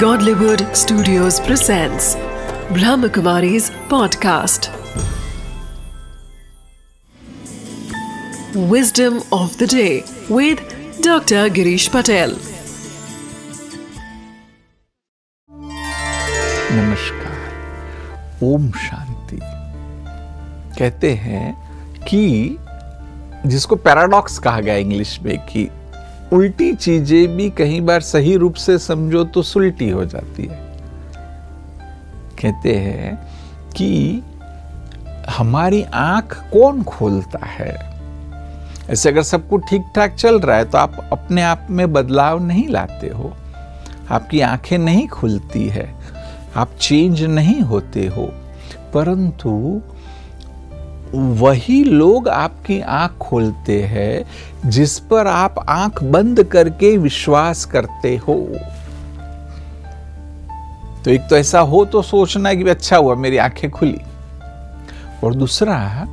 Godlywood Studios presents Brahmakumari's podcast. Wisdom of the day with Dr. Girish Patel. नमस्कार ओम शांति कहते हैं कि जिसको पैराडॉक्स कहा गया इंग्लिश में कि उल्टी चीज़ें भी कई बार सही रूप से समझो तो सुलटी हो जाती है। कहते हैं कि हमारी आँख कौन खोलता है? ऐसे अगर सब कुछ ठीक ठाक चल रहा है तो आप अपने आप में बदलाव नहीं लाते हो। आपकी आँखें नहीं खुलती है। आप चेंज नहीं होते हो। परंतु वही लोग आपकी आँख खोलते हैं, जिस पर आप आँख बंद करके विश्वास करते हो। तो एक तो ऐसा हो तो सोचना है कि अच्छा हुआ, मेरी आँखें खुली। और दूसरा,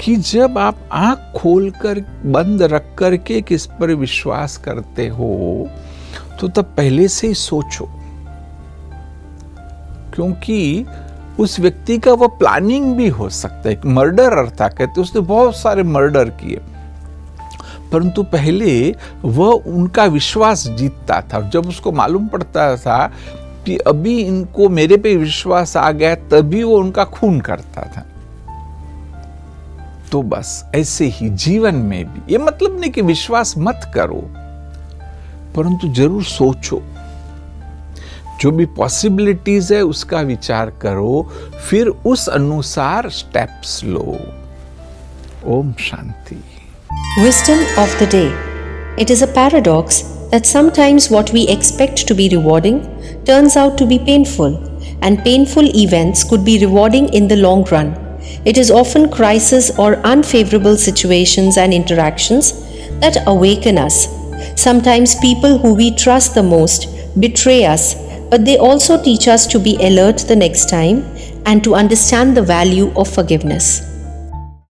कि जब आप आँख खोलकर, बंद रख करके किस पर विश्वास करते हो तो तब पहले से ही सोचो। क्योंकि उस व्यक्ति का वो प्लानिंग भी हो सकता है। मर्डर था, कहते उसने बहुत सारे मर्डर किए। परंतु पहले वह उनका विश्वास जीतता था। जब उसको मालूम पड़ता था कि अभी इनको मेरे पे विश्वास आ गया, तभी वो उनका खून करता था। तो बस, ऐसे ही जीवन में भी। ये मतलब नहीं कि विश्वास मत करो, परंतु ज़रूर सोचो। जो भी पॉसिबिलिटीज है उसका विचार करो फिर उस अनुसार steps low Om Shanti Wisdom of the day. It is a paradox that sometimes what we expect to be rewarding turns out to be painful, and painful events could be rewarding in the long run. It is often crisis or unfavorable situations and interactions that awaken us. Sometimes people who we trust the most betray us but they also teach us to be alert the next time and to understand the value of forgiveness.